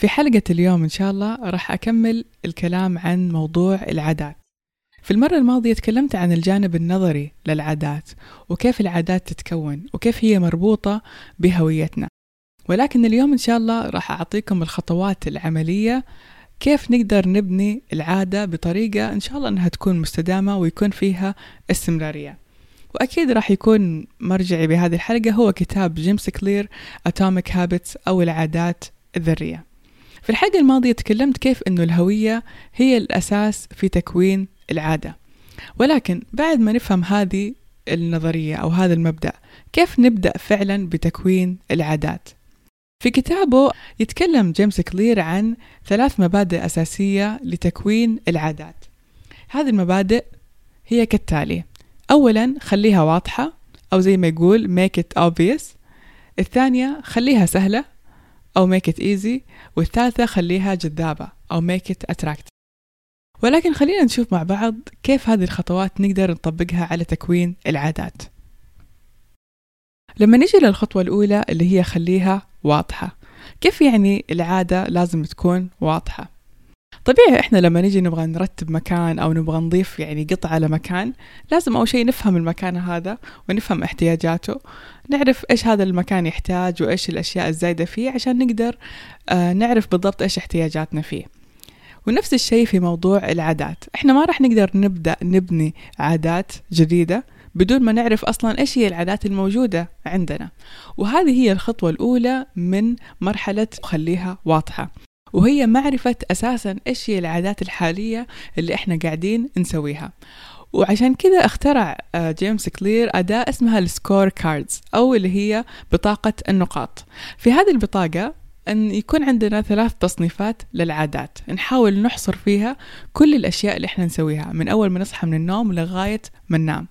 في حلقة اليوم إن شاء الله راح أكمل الكلام عن موضوع العادات. في المرة الماضية تكلمت عن الجانب النظري للعادات وكيف العادات تتكون وكيف هي مربوطة بهويتنا. ولكن اليوم إن شاء الله راح أعطيكم الخطوات العملية كيف نقدر نبني العادة بطريقة إن شاء الله أنها تكون مستدامة ويكون فيها استمرارية. وأكيد راح يكون مرجعي بهذه الحلقة هو كتاب جيمس كلير Atomic Habits أو العادات الذرية. في الحلقة الماضية تكلمت كيف أنه الهوية هي الأساس في تكوين العادة. ولكن بعد ما نفهم هذه النظرية أو هذا المبدأ كيف نبدأ فعلا بتكوين العادات؟ في كتابه يتكلم جيمس كلير عن ثلاث مبادئ أساسية لتكوين العادات. هذه المبادئ هي كالتالي أولا خليها واضحة أو زي ما يقول make it obvious. الثانية خليها سهلة أو make it easy والثالثة خليها جذابة أو make it attractive. ولكن خلينا نشوف مع بعض كيف هذه الخطوات نقدر نطبقها على تكوين العادات. لما نجي للخطوة الأولى اللي هي خليها واضحة. كيف يعني العادة لازم تكون واضحة؟ طبيعي إحنا لما نجي نبغى نرتب مكان أو نبغى نضيف يعني قطعة على مكان لازم أول شيء نفهم المكان هذا ونفهم احتياجاته نعرف إيش هذا المكان يحتاج وإيش الأشياء الزايدة فيه عشان نقدر آه نعرف بالضبط إيش احتياجاتنا فيه. ونفس الشيء في موضوع العادات إحنا ما راح نقدر نبدأ نبني عادات جديدة بدون ما نعرف أصلا إيش هي العادات الموجودة عندنا. وهذه هي الخطوة الأولى من مرحلة خليها واضحة. وهي معرفة أساسا إيش هي العادات الحالية اللي إحنا قاعدين نسويها. وعشان كذا اخترع جيمس كلير أداة اسمها ال scorecards أو اللي هي بطاقة النقاط. في هذه البطاقة أن يكون عندنا ثلاث تصنيفات للعادات. نحاول نحصر فيها كل الأشياء اللي إحنا نسويها من أول ما نصحى من النوم لغاية ما ننام.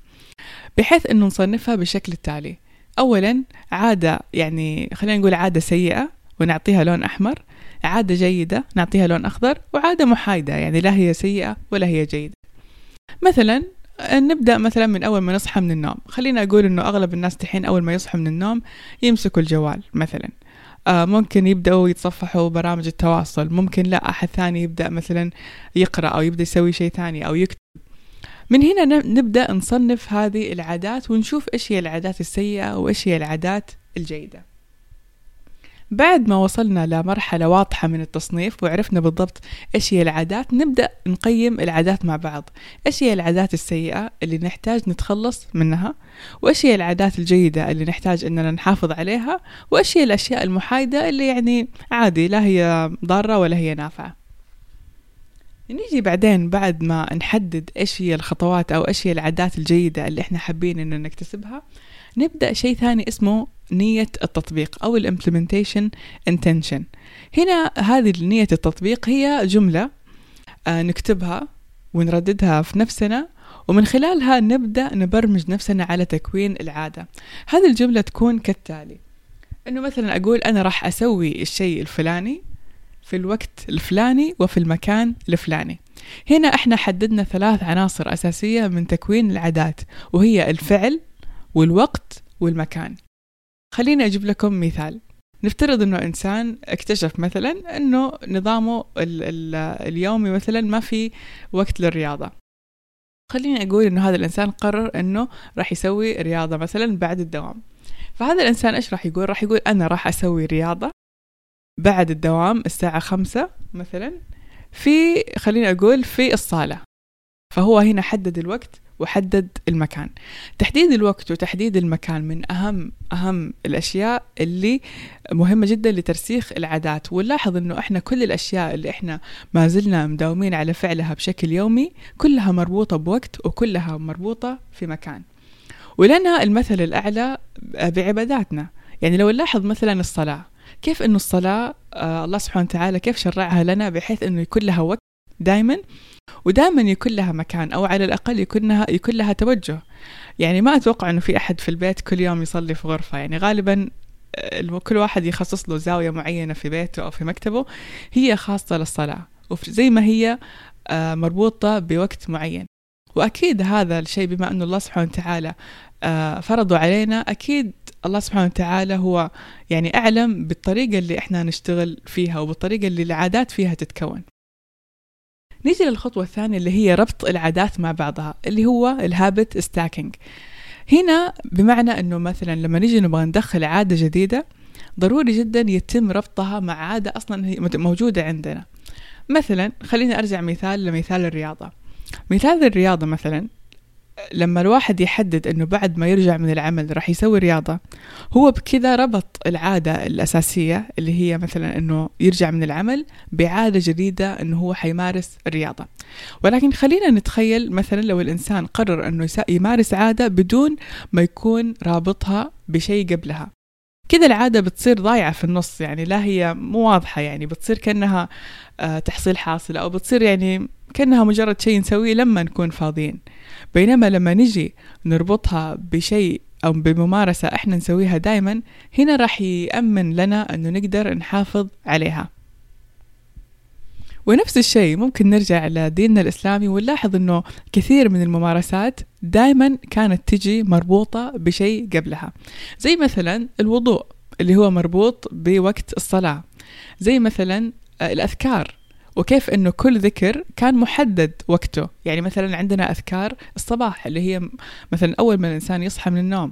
بحيث أنه نصنفها بالشكل التالي. أولا عادة يعني خلينا نقول عادة سيئة ونعطيها لون أحمر. عادة جيدة نعطيها لون أخضر وعادة محايدة يعني لا هي سيئة ولا هي جيدة. مثلا نبدأ مثلا من أول ما نصحى من النوم. خلينا أقول أنه أغلب الناس دحين أول ما يصحوا من النوم يمسكوا الجوال مثلا. آه ممكن يبدأوا يتصفحوا برامج التواصل ممكن لا أحد ثاني يبدأ مثلا يقرأ أو يبدأ يسوي شيء ثاني أو يكتب. من هنا نبدأ نصنف هذه العادات ونشوف إيش هي العادات السيئة وإيش هي العادات الجيدة. بعد ما وصلنا لمرحلة واضحة من التصنيف وعرفنا بالضبط إيش هي العادات نبدأ نقيم العادات مع بعض. إيش هي العادات السيئة اللي نحتاج نتخلص منها؟ وإيش هي العادات الجيدة اللي نحتاج إننا نحافظ عليها؟ وإيش هي الأشياء المحايدة اللي يعني عادي لا هي ضارة ولا هي نافعة؟ نيجي بعدين بعد ما نحدد إيش هي الخطوات أو إيش هي العادات الجيدة اللي إحنا حابين ان نكتسبها نبدأ شيء ثاني اسمه نية التطبيق أو الامبلمنتيشن intention. هنا هذه نية التطبيق هي جملة آه نكتبها ونرددها في نفسنا ومن خلالها نبدأ نبرمج نفسنا على تكوين العادة. هذه الجملة تكون كالتالي أنه مثلا أقول أنا راح أسوي الشيء الفلاني في الوقت الفلاني وفي المكان الفلاني. هنا إحنا حددنا ثلاث عناصر أساسية من تكوين العادات وهي الفعل والوقت والمكان. خليني أجيب لكم مثال. نفترض إنه إنسان اكتشف مثلا إنه نظامه ال ال اليومي مثلا ما في وقت للرياضة. خليني أقول إنه هذا الإنسان قرر إنه راح يسوي رياضة مثلا بعد الدوام. فهذا الإنسان إيش راح يقول؟ راح يقول أنا راح أسوي رياضة بعد الدوام الساعة خمسة مثلا في خليني أقول في الصالة. فهو هنا حدد الوقت وحدد المكان. تحديد الوقت وتحديد المكان من أهم أهم الأشياء اللي مهمة جدا لترسيخ العادات. ونلاحظ أنه إحنا كل الأشياء اللي إحنا ما زلنا مداومين على فعلها بشكل يومي كلها مربوطة بوقت وكلها مربوطة في مكان. ولنا المثل الأعلى بعباداتنا. يعني لو نلاحظ مثلا الصلاة كيف أنه الصلاة آه الله سبحانه وتعالى كيف شرعها لنا بحيث أنه يكون لها وقت دائما ودائما يكون لها مكان أو على الأقل يكون لها, يكون لها توجه. يعني ما أتوقع أنه في أحد في البيت كل يوم يصلي في غرفة. يعني غالبا آه، كل واحد يخصص له زاوية معينة في بيته أو في مكتبه هي خاصة للصلاة. وزي ما هي آه، مربوطة بوقت معين. وأكيد هذا الشيء بما أنه الله سبحانه وتعالى آه، فرضوا علينا أكيد الله سبحانه وتعالى هو يعني أعلم بالطريقة اللي إحنا نشتغل فيها وبالطريقة اللي العادات فيها تتكون. نيجي للخطوة الثانية اللي هي ربط العادات مع بعضها اللي هو الهابت ستاكينج هنا بمعنى أنه مثلا لما نيجي نبغى ندخل عادة جديدة ضروري جدا يتم ربطها مع عادة أصلا هي موجودة عندنا. مثلا خليني أرجع مثال لمثال الرياضة. مثال الرياضة مثلا لما الواحد يحدد إنه بعد ما يرجع من العمل راح يسوي رياضة هو بكذا ربط العادة الأساسية اللي هي مثلا إنه يرجع من العمل بعادة جديدة إنه هو حيمارس الرياضة. ولكن خلينا نتخيل مثلا لو الإنسان قرر إنه يمارس عادة بدون ما يكون رابطها بشيء قبلها. كذا العادة بتصير ضايعة في النص يعني لا هي مو واضحة يعني بتصير كأنها آه، تحصيل حاصل أو بتصير يعني كأنها مجرد شيء نسويه لما نكون فاضيين. بينما لما نجي نربطها بشيء أو بممارسة إحنا نسويها دائما هنا راح يأمن لنا أنه نقدر نحافظ عليها. ونفس الشيء ممكن نرجع لديننا الإسلامي ونلاحظ أنه كثير من الممارسات دائما كانت تجي مربوطة بشيء قبلها. زي مثلا الوضوء اللي هو مربوط بوقت الصلاة. زي مثلا الأذكار. وكيف إنه كل ذكر كان محدد وقته. يعني مثلا عندنا أذكار الصباح اللي هي مثلا أول ما الإنسان يصحى من النوم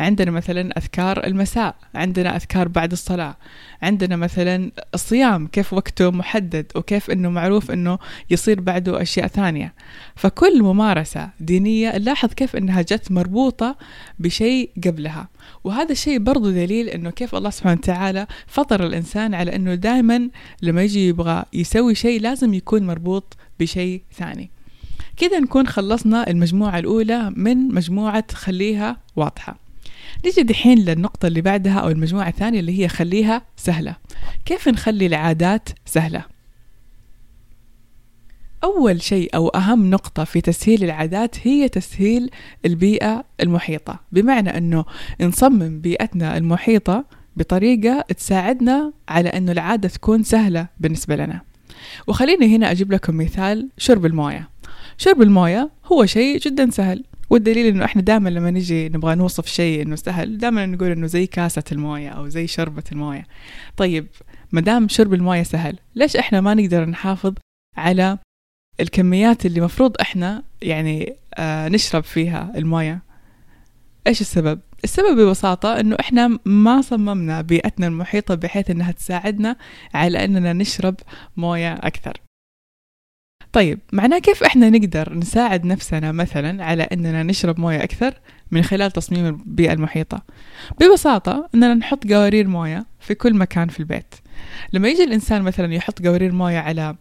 عندنا مثلا أذكار المساء عندنا أذكار بعد الصلاة عندنا مثلا الصيام كيف وقته محدد وكيف أنه معروف أنه يصير بعده أشياء ثانية. فكل ممارسة دينية نلاحظ كيف أنها جت مربوطة بشيء قبلها. وهذا الشيء برضو دليل أنه كيف الله سبحانه وتعالى فطر الإنسان على أنه دائما لما يجي يبغى يسوي شيء لازم يكون مربوط بشيء ثاني. كذا نكون خلصنا المجموعة الأولى من مجموعة خليها واضحة. نيجي دحين للنقطة اللي بعدها أو المجموعة الثانية اللي هي خليها سهلة. كيف نخلي العادات سهلة؟ أول شيء أو أهم نقطة في تسهيل العادات هي تسهيل البيئة المحيطة. بمعنى أنه نصمم بيئتنا المحيطة بطريقة تساعدنا على أنه العادة تكون سهلة بالنسبة لنا. وخليني هنا أجيب لكم مثال شرب الموية. شرب الموية هو شيء جدا سهل. والدليل إنه إحنا دائما لما نجي نبغى نوصف شيء إنه سهل دائما نقول إنه زي كاسة الموية أو زي شربة الموية. طيب ما دام شرب الموية سهل ليش إحنا ما نقدر نحافظ على الكميات اللي مفروض إحنا يعني آه نشرب فيها الموية؟ إيش السبب؟ السبب ببساطة إنه إحنا ما صممنا بيئتنا المحيطة بحيث إنها تساعدنا على إننا نشرب موية أكثر. طيب معناه كيف إحنا نقدر نساعد نفسنا مثلا على إننا نشرب موية أكثر من خلال تصميم البيئة المحيطة؟ ببساطة إننا نحط قوارير موية في كل مكان في البيت. لما يجي الإنسان مثلا يحط قوارير موية على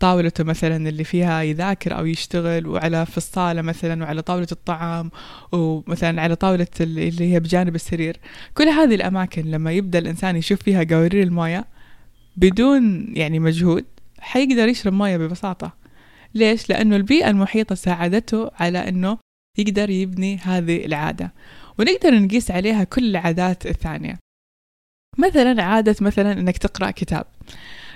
طاولته مثلا اللي فيها يذاكر أو يشتغل وعلى في الصالة مثلا وعلى طاولة الطعام ومثلا على طاولة اللي هي بجانب السرير كل هذه الأماكن لما يبدأ الإنسان يشوف فيها قوارير الموية بدون يعني مجهود حيقدر يشرب موية ببساطة. ليش؟ لأنه البيئة المحيطة ساعدته على أنه يقدر يبني هذه العادة ونقدر نقيس عليها كل العادات الثانية مثلا عادة مثلا أنك تقرأ كتاب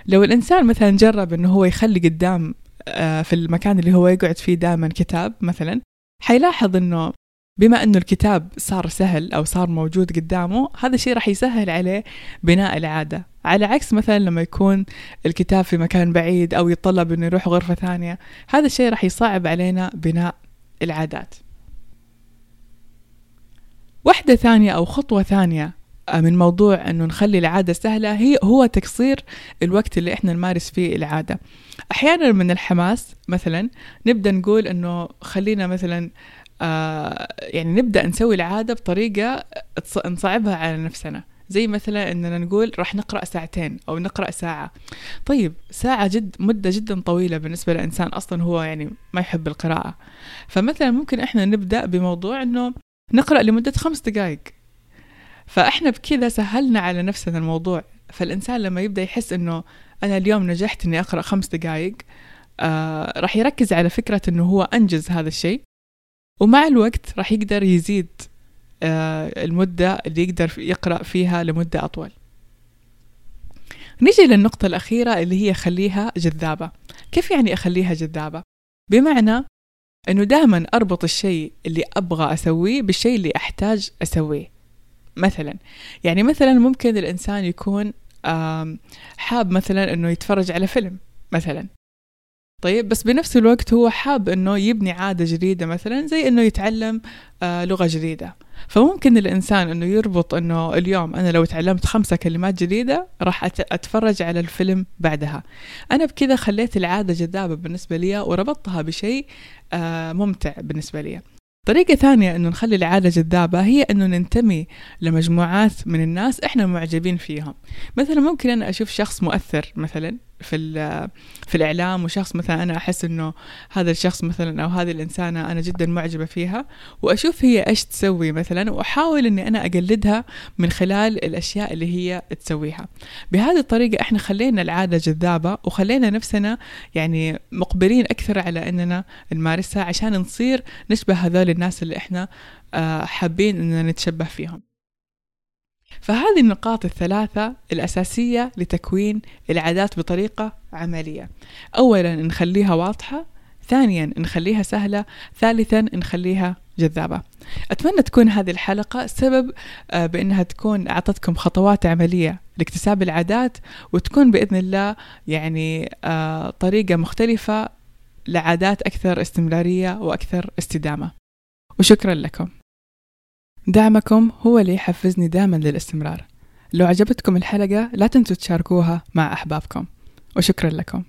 لو الإنسان مثلا جرب أنه هو يخلي قدام آه، في المكان اللي هو يقعد فيه دائما كتاب مثلا حيلاحظ أنه بما أنه الكتاب صار سهل أو صار موجود قدامه هذا الشيء راح يسهل عليه بناء العادة. على عكس مثلا لما يكون الكتاب في مكان بعيد أو يتطلب أنه يروح غرفة ثانية هذا الشيء راح يصعب علينا بناء العادات. واحدة ثانية أو خطوة ثانية من موضوع إنه نخلي العادة سهلة هي هو تقصير الوقت اللي إحنا نمارس فيه العادة. أحيانا من الحماس مثلا نبدأ نقول إنه خلينا مثلا آه يعني نبدأ نسوي العادة بطريقة نصعبها على نفسنا. زي مثلا إننا نقول راح نقرأ ساعتين أو نقرأ ساعة. طيب ساعة جد مدة جدا طويلة بالنسبة لإنسان أصلا هو يعني ما يحب القراءة. فمثلا ممكن إحنا نبدأ بموضوع إنه نقرأ لمدة خمس دقائق فإحنا بكذا سهلنا على نفسنا الموضوع. فالإنسان لما يبدأ يحس إنه أنا اليوم نجحت إني أقرأ خمس دقائق آه راح يركز على فكرة إنه هو أنجز هذا الشيء. ومع الوقت راح يقدر يزيد آه، المدة اللي يقدر يقرأ فيها لمدة أطول. نيجي للنقطة الأخيرة اللي هي خليها جذابة. كيف يعني أخليها جذابة؟ بمعنى أنه دائما أربط الشيء اللي أبغى أسويه بالشيء اللي أحتاج أسويه. مثلا يعني مثلا ممكن الإنسان يكون حاب مثلا أنه يتفرج على فيلم مثلا. طيب بس بنفس الوقت هو حاب إنه يبني عادة جديدة مثلا زي إنه يتعلم آه لغة جديدة. فممكن الإنسان إنه يربط إنه اليوم أنا لو تعلمت خمسة كلمات جديدة راح أتفرج على الفيلم بعدها. أنا بكذا خليت العادة جذابة بالنسبة لي وربطتها بشيء آه ممتع بالنسبة لي. طريقة ثانية إنه نخلي العادة جذابة هي إنه ننتمي لمجموعات من الناس إحنا معجبين فيهم. مثلا ممكن أنا أشوف شخص مؤثر مثلا في في الإعلام وشخص مثلا أنا أحس إنه هذا الشخص مثلا أو هذه الإنسانة أنا جدا معجبة فيها وأشوف هي إيش تسوي مثلا وأحاول إني أنا أقلدها من خلال الأشياء اللي هي تسويها. بهذه الطريقة إحنا خلينا العادة جذابة وخلينا نفسنا يعني مقبلين أكثر على إننا نمارسها عشان نصير نشبه هذول الناس اللي إحنا آه، حابين إننا نتشبه فيهم. فهذه النقاط الثلاثة الأساسية لتكوين العادات بطريقة عملية. أولا نخليها واضحة ثانيا نخليها سهلة ثالثا نخليها جذابة. أتمنى تكون هذه الحلقة سبب آه، بأنها تكون أعطتكم خطوات عملية لاكتساب العادات وتكون بإذن الله يعني آه، طريقة مختلفة لعادات أكثر استمرارية وأكثر استدامة. وشكرا لكم. دعمكم هو اللي يحفزني دائما للاستمرار. لو عجبتكم الحلقة لا تنسوا تشاركوها مع أحبابكم. وشكرا لكم.